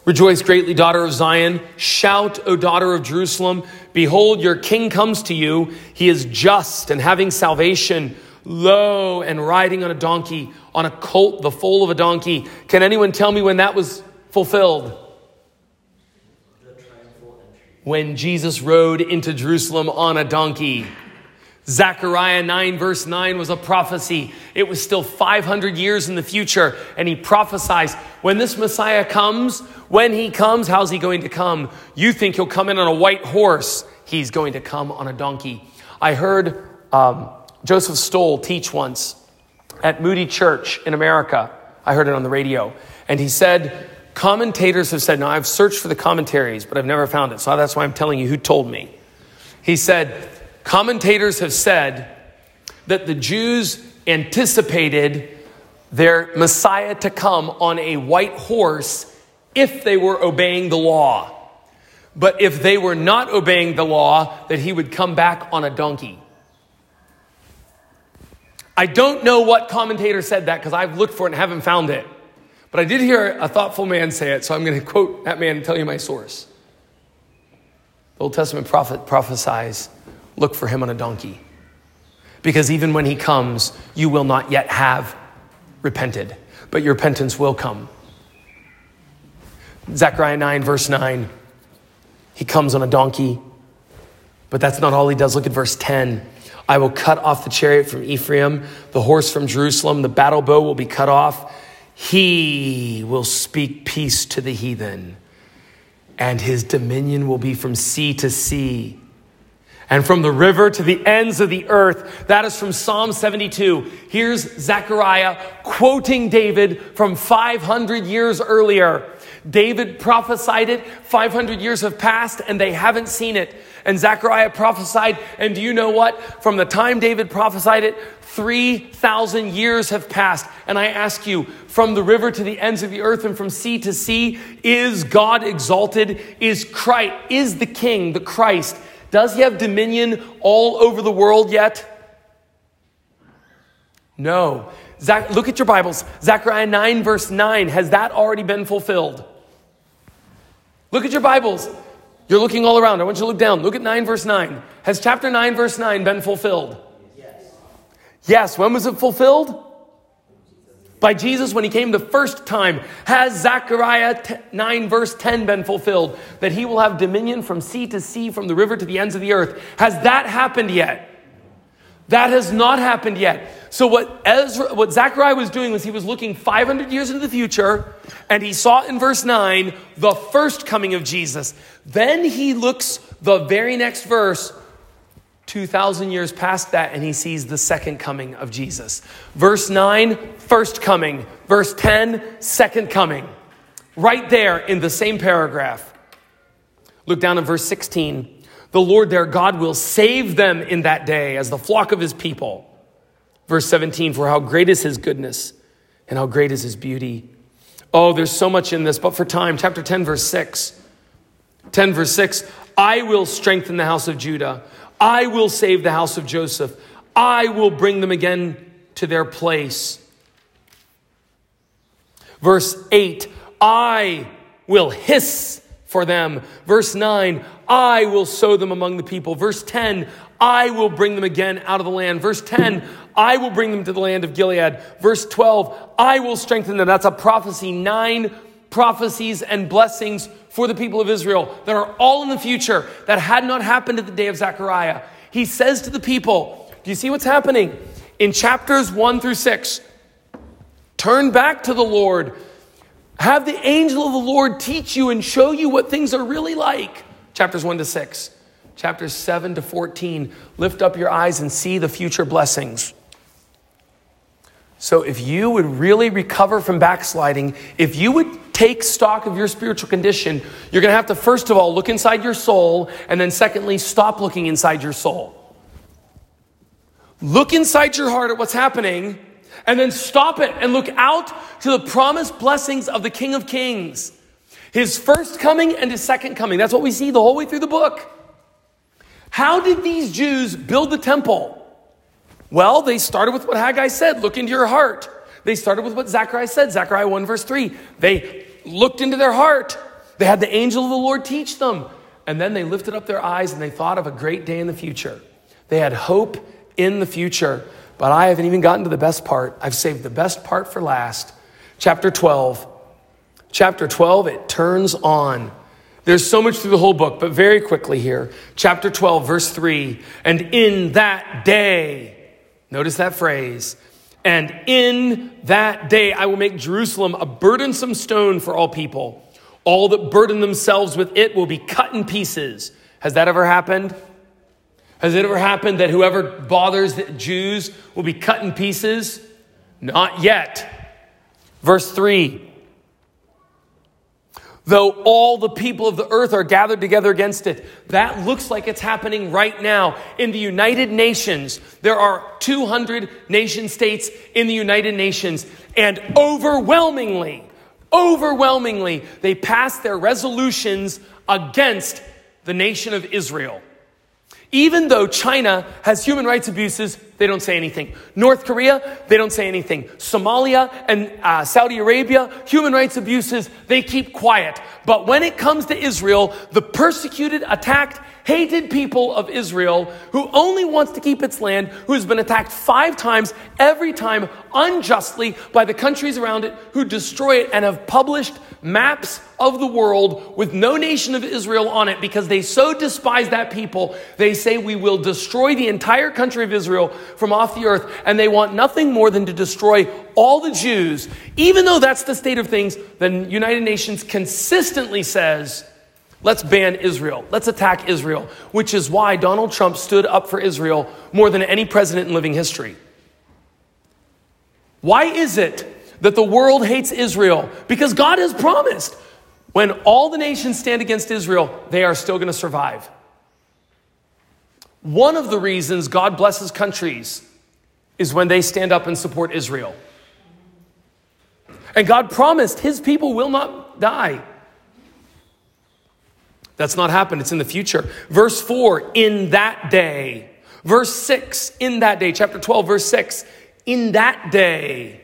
Rejoice greatly, daughter of Zion. Shout, O daughter of Jerusalem. Behold, your king comes to you. He is just and having salvation, low and riding on a donkey, on a colt, the foal of a donkey. Can anyone tell me when that was fulfilled? When Jesus rode into Jerusalem on a donkey. Zechariah 9, verse 9 was a prophecy. It was still 500 years in the future, and he prophesies when this Messiah comes, when he comes, how's he going to come? You think he'll come in on a white horse. He's going to come on a donkey. I heard um, Joseph Stowell teach once at Moody Church in America. I heard it on the radio. And he said, Commentators have said, now I've searched for the commentaries, but I've never found it. So that's why I'm telling you who told me. He said, commentators have said that the Jews anticipated their Messiah to come on a white horse if they were obeying the law. But if they were not obeying the law, that he would come back on a donkey. I don't know what commentator said that because I've looked for it and haven't found it. But I did hear a thoughtful man say it, so I'm going to quote that man and tell you my source. The Old Testament prophet prophesies look for him on a donkey. Because even when he comes, you will not yet have repented, but your repentance will come. Zechariah 9, verse 9. He comes on a donkey, but that's not all he does. Look at verse 10. I will cut off the chariot from Ephraim, the horse from Jerusalem, the battle bow will be cut off he will speak peace to the heathen, and his dominion will be from sea to sea and from the river to the ends of the earth. That is from Psalm 72. Here's Zechariah quoting David from 500 years earlier. David prophesied it. 500 years have passed and they haven't seen it. And Zechariah prophesied. And do you know what? From the time David prophesied it, 3,000 years have passed. And I ask you, from the river to the ends of the earth and from sea to sea, is God exalted? Is Christ, is the King, the Christ, does he have dominion all over the world yet? No. Zach, look at your Bibles. Zechariah 9, verse 9. Has that already been fulfilled? Look at your Bibles. You're looking all around. I want you to look down. Look at 9, verse 9. Has chapter 9, verse 9 been fulfilled? Yes. Yes. When was it fulfilled? By Jesus when he came the first time. Has Zechariah 9, verse 10 been fulfilled? That he will have dominion from sea to sea, from the river to the ends of the earth. Has that happened yet? That has not happened yet. So what Ezra, what Zechariah was doing was he was looking 500 years into the future, and he saw in verse 9 the first coming of Jesus. Then he looks the very next verse, 2,000 years past that, and he sees the second coming of Jesus. Verse 9, first coming. Verse 10, second coming. Right there in the same paragraph. Look down at verse 16. The Lord their God will save them in that day as the flock of his people. Verse 17, for how great is his goodness And how great is his beauty. Oh, there's so much in this, but for time, chapter 10, verse 6. 10, verse 6 I will strengthen the house of Judah, I will save the house of Joseph, I will bring them again to their place. Verse 8 I will hiss for them. Verse 9 I will sow them among the people. Verse 10 I will bring them again out of the land. Verse 10 I will bring them to the land of Gilead. Verse 12 I will strengthen them. That's a prophecy. Nine prophecies and blessings for the people of Israel that are all in the future that had not happened at the day of Zechariah. He says to the people, Do you see what's happening? In chapters 1 through 6, turn back to the Lord. Have the angel of the Lord teach you and show you what things are really like. Chapters 1 to 6. Chapters 7 to 14. Lift up your eyes and see the future blessings. So, if you would really recover from backsliding, if you would take stock of your spiritual condition, you're going to have to, first of all, look inside your soul, and then, secondly, stop looking inside your soul. Look inside your heart at what's happening, and then stop it and look out to the promised blessings of the King of Kings. His first coming and his second coming. That's what we see the whole way through the book. How did these Jews build the temple? Well, they started with what Haggai said look into your heart. They started with what Zechariah said, Zechariah 1, verse 3. They looked into their heart. They had the angel of the Lord teach them. And then they lifted up their eyes and they thought of a great day in the future. They had hope in the future. But I haven't even gotten to the best part. I've saved the best part for last. Chapter 12. Chapter 12, it turns on. There's so much through the whole book, but very quickly here. Chapter 12, verse 3. And in that day, Notice that phrase. And in that day I will make Jerusalem a burdensome stone for all people. All that burden themselves with it will be cut in pieces. Has that ever happened? Has it ever happened that whoever bothers the Jews will be cut in pieces? Not yet. Verse 3 though all the people of the earth are gathered together against it. That looks like it's happening right now. In the United Nations, there are 200 nation states in the United Nations, and overwhelmingly, overwhelmingly, they pass their resolutions against the nation of Israel. Even though China has human rights abuses, they don't say anything. North Korea, they don't say anything. Somalia and uh, Saudi Arabia, human rights abuses, they keep quiet. But when it comes to Israel, the persecuted, attacked, hated people of Israel, who only wants to keep its land, who has been attacked five times, every time unjustly by the countries around it who destroy it and have published maps of the world with no nation of Israel on it because they so despise that people. They say we will destroy the entire country of Israel from off the earth, and they want nothing more than to destroy all the Jews. Even though that's the state of things, the United Nations consistently says, Let's ban Israel. Let's attack Israel, which is why Donald Trump stood up for Israel more than any president in living history. Why is it that the world hates Israel? Because God has promised when all the nations stand against Israel, they are still going to survive. One of the reasons God blesses countries is when they stand up and support Israel. And God promised his people will not die. That's not happened, it's in the future. Verse 4, in that day. Verse 6, in that day. Chapter 12, verse 6, in that day.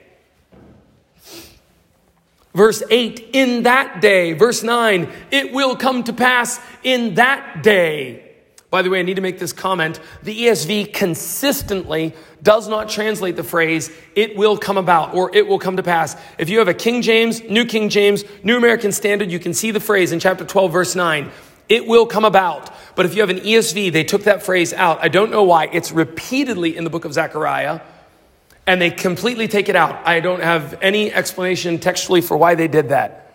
Verse 8, in that day. Verse 9, it will come to pass in that day. By the way, I need to make this comment. The ESV consistently does not translate the phrase, it will come about or it will come to pass. If you have a King James, New King James, New American Standard, you can see the phrase in chapter 12, verse 9. It will come about. But if you have an ESV, they took that phrase out. I don't know why. It's repeatedly in the book of Zechariah, and they completely take it out. I don't have any explanation textually for why they did that.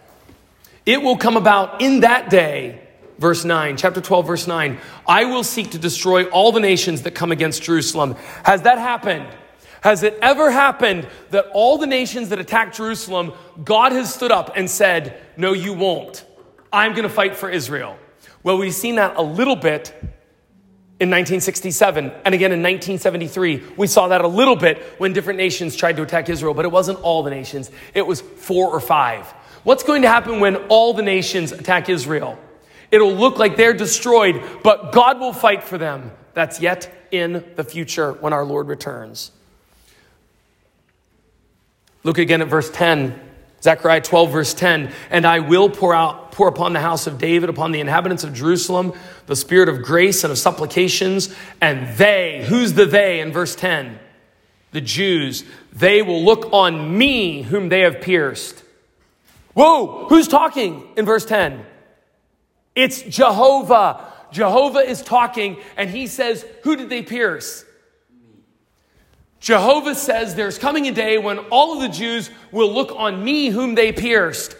It will come about in that day verse 9, chapter 12, verse 9. I will seek to destroy all the nations that come against Jerusalem. Has that happened? Has it ever happened that all the nations that attack Jerusalem, God has stood up and said, No, you won't. I'm going to fight for Israel. Well, we've seen that a little bit in 1967 and again in 1973. We saw that a little bit when different nations tried to attack Israel, but it wasn't all the nations, it was four or five. What's going to happen when all the nations attack Israel? It'll look like they're destroyed, but God will fight for them. That's yet in the future when our Lord returns. Look again at verse 10. Zechariah 12, verse 10. And I will pour out, pour upon the house of David, upon the inhabitants of Jerusalem, the spirit of grace and of supplications. And they, who's the they in verse 10? The Jews, they will look on me whom they have pierced. Whoa, who's talking in verse 10? It's Jehovah. Jehovah is talking, and he says, Who did they pierce? Jehovah says there's coming a day when all of the Jews will look on me whom they pierced.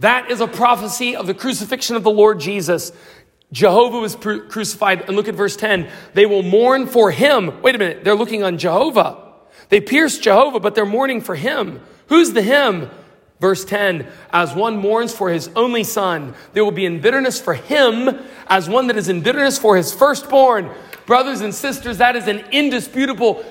That is a prophecy of the crucifixion of the Lord Jesus. Jehovah was crucified. And look at verse 10. They will mourn for him. Wait a minute. They're looking on Jehovah. They pierced Jehovah, but they're mourning for him. Who's the him? Verse 10 As one mourns for his only son, there will be in bitterness for him as one that is in bitterness for his firstborn. Brothers and sisters, that is an indisputable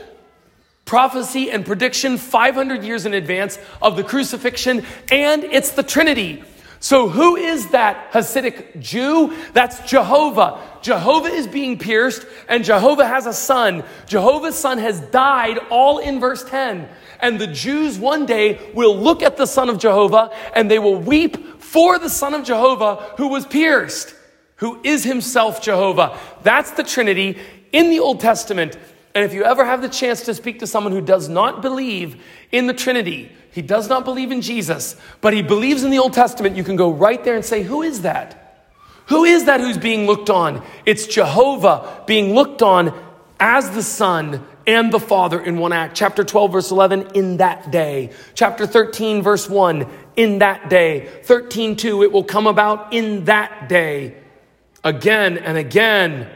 prophecy and prediction 500 years in advance of the crucifixion, and it's the Trinity. So, who is that Hasidic Jew? That's Jehovah. Jehovah is being pierced, and Jehovah has a son. Jehovah's son has died, all in verse 10. And the Jews one day will look at the son of Jehovah and they will weep for the son of Jehovah who was pierced, who is himself Jehovah. That's the Trinity in the Old Testament. And if you ever have the chance to speak to someone who does not believe in the Trinity, he does not believe in Jesus, but he believes in the Old Testament, you can go right there and say, Who is that? Who is that who's being looked on? It's Jehovah being looked on as the Son and the Father in one act. Chapter 12, verse 11, in that day. Chapter 13, verse 1, in that day. 13, 2, it will come about in that day. Again and again.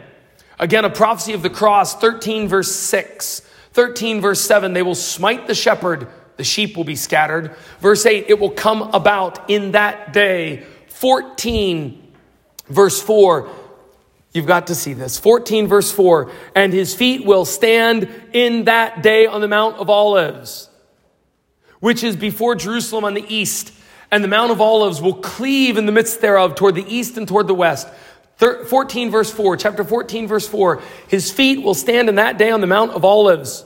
Again, a prophecy of the cross, 13 verse 6. 13 verse 7, they will smite the shepherd, the sheep will be scattered. Verse 8, it will come about in that day. 14 verse 4, you've got to see this. 14 verse 4, and his feet will stand in that day on the Mount of Olives, which is before Jerusalem on the east. And the Mount of Olives will cleave in the midst thereof toward the east and toward the west. 14 verse 4, chapter 14 verse 4. His feet will stand in that day on the Mount of Olives.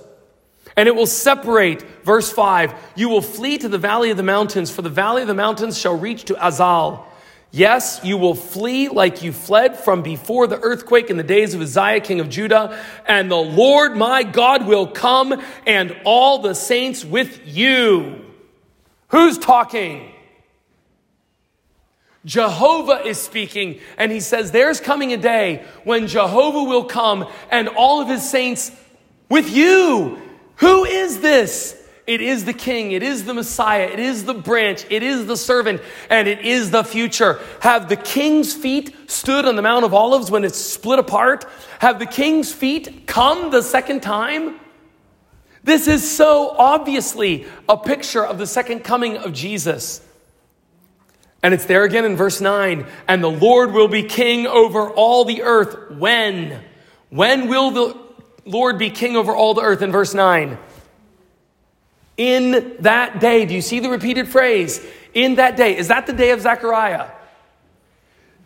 And it will separate, verse 5, you will flee to the valley of the mountains, for the valley of the mountains shall reach to Azal. Yes, you will flee like you fled from before the earthquake in the days of Uzziah, king of Judah, and the Lord my God will come and all the saints with you. Who's talking? Jehovah is speaking, and he says, There's coming a day when Jehovah will come and all of his saints with you. Who is this? It is the king, it is the Messiah, it is the branch, it is the servant, and it is the future. Have the king's feet stood on the Mount of Olives when it's split apart? Have the king's feet come the second time? This is so obviously a picture of the second coming of Jesus. And it's there again in verse 9. And the Lord will be king over all the earth. When? When will the Lord be king over all the earth in verse 9? In that day. Do you see the repeated phrase? In that day. Is that the day of Zechariah?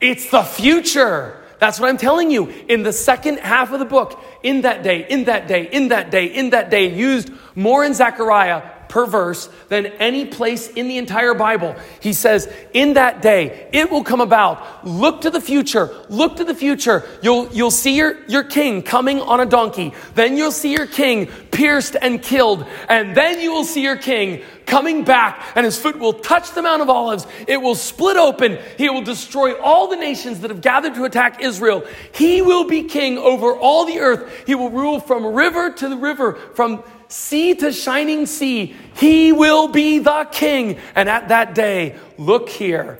It's the future. That's what I'm telling you. In the second half of the book, in that day, in that day, in that day, in that day, used more in Zechariah per verse than any place in the entire Bible. He says, In that day, it will come about. Look to the future. Look to the future. You'll, you'll see your, your king coming on a donkey. Then you'll see your king pierced and killed. And then you will see your king coming back, and his foot will touch the Mount of Olives. It will split open. He will destroy all the nations that have gathered to attack Israel. He will be king over all the earth. He will rule from river to the river, from sea to shining sea. He will be the king. And at that day, look here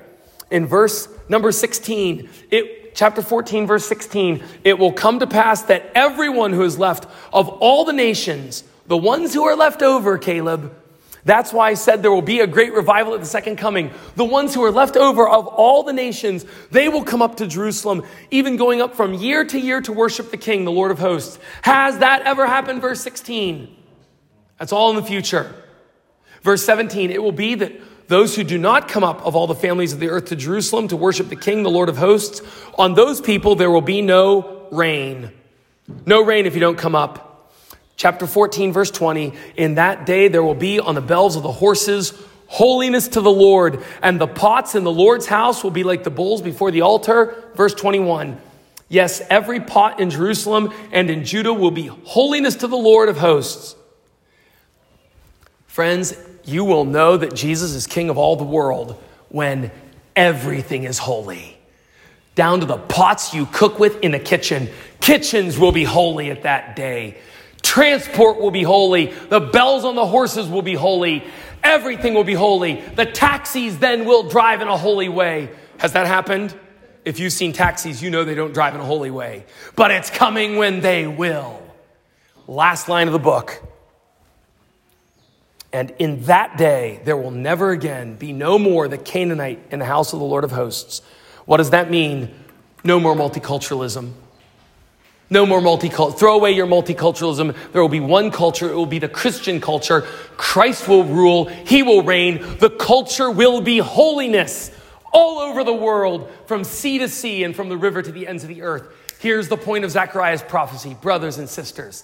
in verse number 16, it, chapter 14, verse 16, it will come to pass that everyone who is left of all the nations, the ones who are left over, Caleb, That's why I said there will be a great revival at the second coming. The ones who are left over of all the nations, they will come up to Jerusalem, even going up from year to year to worship the King, the Lord of hosts. Has that ever happened? Verse 16. That's all in the future. Verse 17, it will be that those who do not come up of all the families of the earth to Jerusalem to worship the King, the Lord of hosts, on those people there will be no rain. No rain if you don't come up. Chapter 14, verse 20. In that day there will be on the bells of the horses holiness to the Lord, and the pots in the Lord's house will be like the bowls before the altar. Verse 21. Yes, every pot in Jerusalem and in Judah will be holiness to the Lord of hosts. Friends, you will know that Jesus is King of all the world when everything is holy. Down to the pots you cook with in the kitchen. Kitchens will be holy at that day. Transport will be holy. The bells on the horses will be holy. Everything will be holy. The taxis then will drive in a holy way. Has that happened? If you've seen taxis, you know they don't drive in a holy way. But it's coming when they will. Last line of the book. And in that day, there will never again be no more the Canaanite in the house of the Lord of hosts. What does that mean? No more multiculturalism. No more multicultural. Throw away your multiculturalism. There will be one culture. It will be the Christian culture. Christ will rule. He will reign. The culture will be holiness all over the world, from sea to sea and from the river to the ends of the earth. Here's the point of Zechariah's prophecy, brothers and sisters.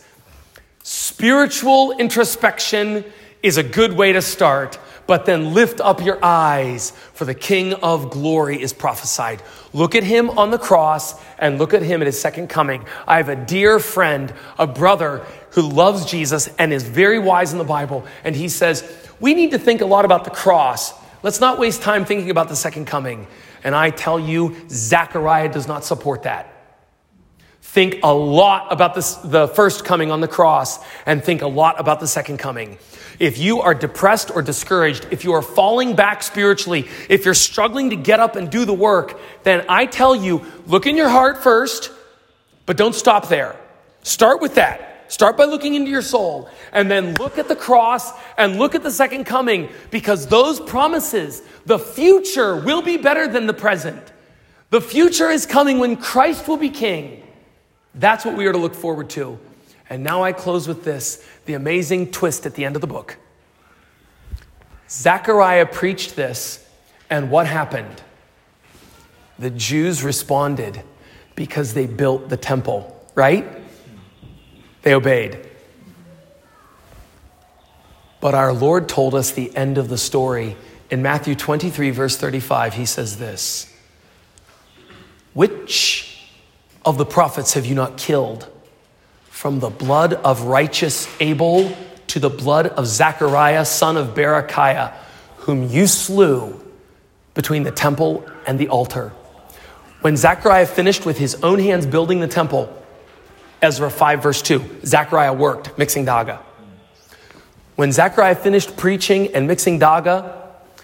Spiritual introspection is a good way to start, but then lift up your eyes, for the King of glory is prophesied. Look at him on the cross and look at him at his second coming. I have a dear friend, a brother who loves Jesus and is very wise in the Bible, and he says, We need to think a lot about the cross. Let's not waste time thinking about the second coming. And I tell you, Zechariah does not support that. Think a lot about this, the first coming on the cross and think a lot about the second coming. If you are depressed or discouraged, if you are falling back spiritually, if you're struggling to get up and do the work, then I tell you, look in your heart first, but don't stop there. Start with that. Start by looking into your soul and then look at the cross and look at the second coming because those promises, the future will be better than the present. The future is coming when Christ will be king. That's what we are to look forward to. And now I close with this the amazing twist at the end of the book. Zechariah preached this, and what happened? The Jews responded because they built the temple, right? They obeyed. But our Lord told us the end of the story. In Matthew 23, verse 35, he says this Which of the prophets have you not killed? From the blood of righteous Abel to the blood of Zechariah, son of Berechiah, whom you slew between the temple and the altar. When Zechariah finished with his own hands building the temple, Ezra 5, verse 2, Zechariah worked mixing daga. When Zechariah finished preaching and mixing daga,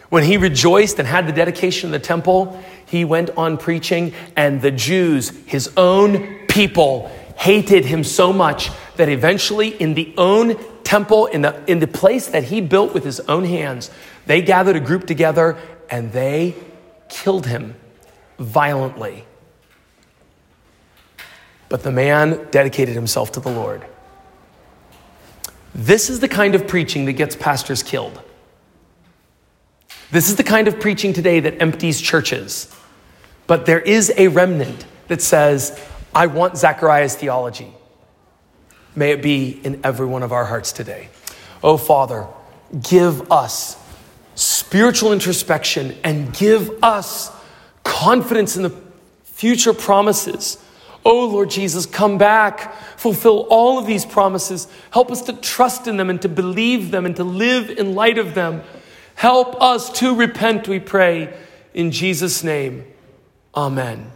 when he rejoiced and had the dedication of the temple, he went on preaching, and the Jews, his own people, hated him so much that eventually, in the own temple, in the, in the place that he built with his own hands, they gathered a group together and they killed him violently. But the man dedicated himself to the Lord. This is the kind of preaching that gets pastors killed. This is the kind of preaching today that empties churches. But there is a remnant that says, I want Zechariah's theology. May it be in every one of our hearts today. Oh, Father, give us spiritual introspection and give us confidence in the future promises. Oh, Lord Jesus, come back, fulfill all of these promises. Help us to trust in them and to believe them and to live in light of them. Help us to repent, we pray. In Jesus' name, amen.